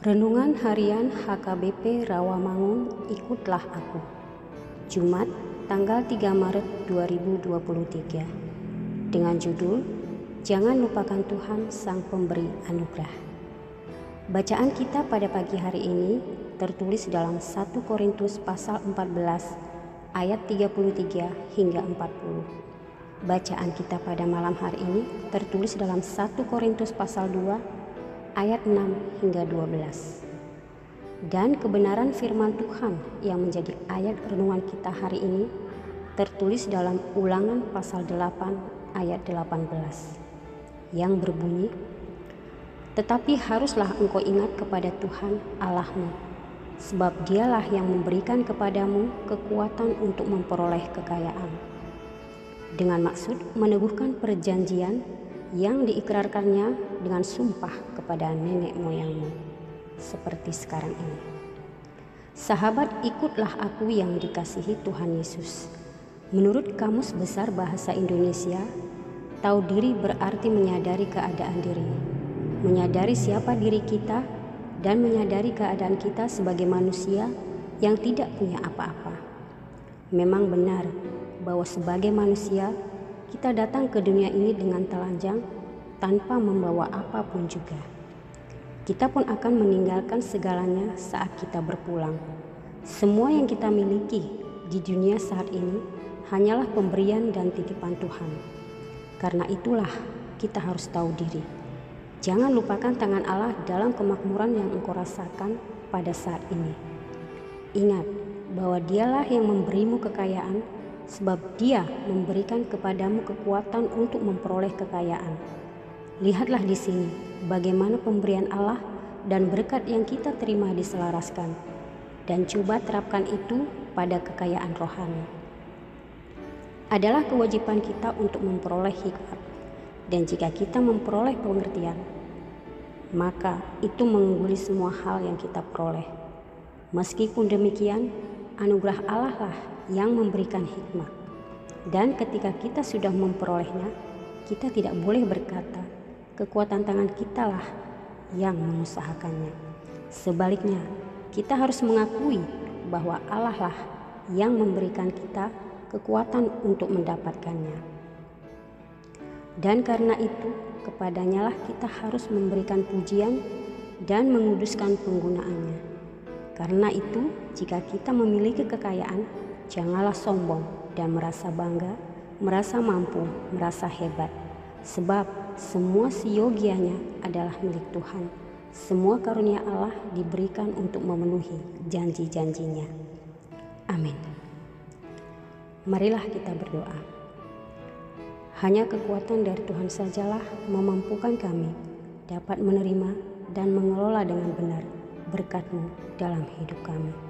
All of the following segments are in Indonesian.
Renungan Harian HKBP Rawamangun Ikutlah Aku. Jumat tanggal 3 Maret 2023 Dengan judul Jangan lupakan Tuhan Sang Pemberi Anugerah. Bacaan kita pada pagi hari ini tertulis dalam 1 Korintus pasal 14 ayat 33 hingga 40 Bacaan kita pada malam hari ini tertulis dalam 1 Korintus pasal 2 ayat 6 hingga 12. Dan kebenaran firman Tuhan yang menjadi ayat renungan kita hari ini tertulis dalam Ulangan pasal 8 ayat 18 yang berbunyi Tetapi haruslah engkau ingat kepada Tuhan Allahmu sebab dialah yang memberikan kepadamu kekuatan untuk memperoleh kekayaan dengan maksud meneguhkan perjanjian yang diikrarkannya dengan sumpah kepada nenek moyangmu, seperti sekarang ini. Sahabat, ikutlah aku yang dikasihi Tuhan Yesus. Menurut Kamus Besar Bahasa Indonesia, tahu diri berarti menyadari keadaan diri, menyadari siapa diri kita, dan menyadari keadaan kita sebagai manusia yang tidak punya apa-apa. Memang benar bahwa sebagai manusia kita datang ke dunia ini dengan telanjang tanpa membawa apa pun juga. Kita pun akan meninggalkan segalanya saat kita berpulang. Semua yang kita miliki di dunia saat ini hanyalah pemberian dan titipan Tuhan. Karena itulah kita harus tahu diri. Jangan lupakan tangan Allah dalam kemakmuran yang engkau rasakan pada saat ini. Ingat bahwa Dialah yang memberimu kekayaan sebab Dia memberikan kepadamu kekuatan untuk memperoleh kekayaan. Lihatlah di sini bagaimana pemberian Allah dan berkat yang kita terima diselaraskan, dan coba terapkan itu pada kekayaan rohani. Adalah kewajiban kita untuk memperoleh hikmat, dan jika kita memperoleh pengertian, maka itu mengungguli semua hal yang kita peroleh. Meskipun demikian, anugerah Allah lah yang memberikan hikmat. Dan ketika kita sudah memperolehnya, kita tidak boleh berkata, kekuatan tangan kita lah yang mengusahakannya. Sebaliknya, kita harus mengakui bahwa Allah lah yang memberikan kita kekuatan untuk mendapatkannya. Dan karena itu, kepadanya lah kita harus memberikan pujian dan menguduskan penggunaannya. Karena itu, jika kita memiliki kekayaan, Janganlah sombong dan merasa bangga, merasa mampu, merasa hebat. Sebab semua siogianya adalah milik Tuhan. Semua karunia Allah diberikan untuk memenuhi janji-janjinya. Amin. Marilah kita berdoa. Hanya kekuatan dari Tuhan sajalah memampukan kami dapat menerima dan mengelola dengan benar berkat-Mu dalam hidup kami.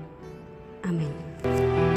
Amin.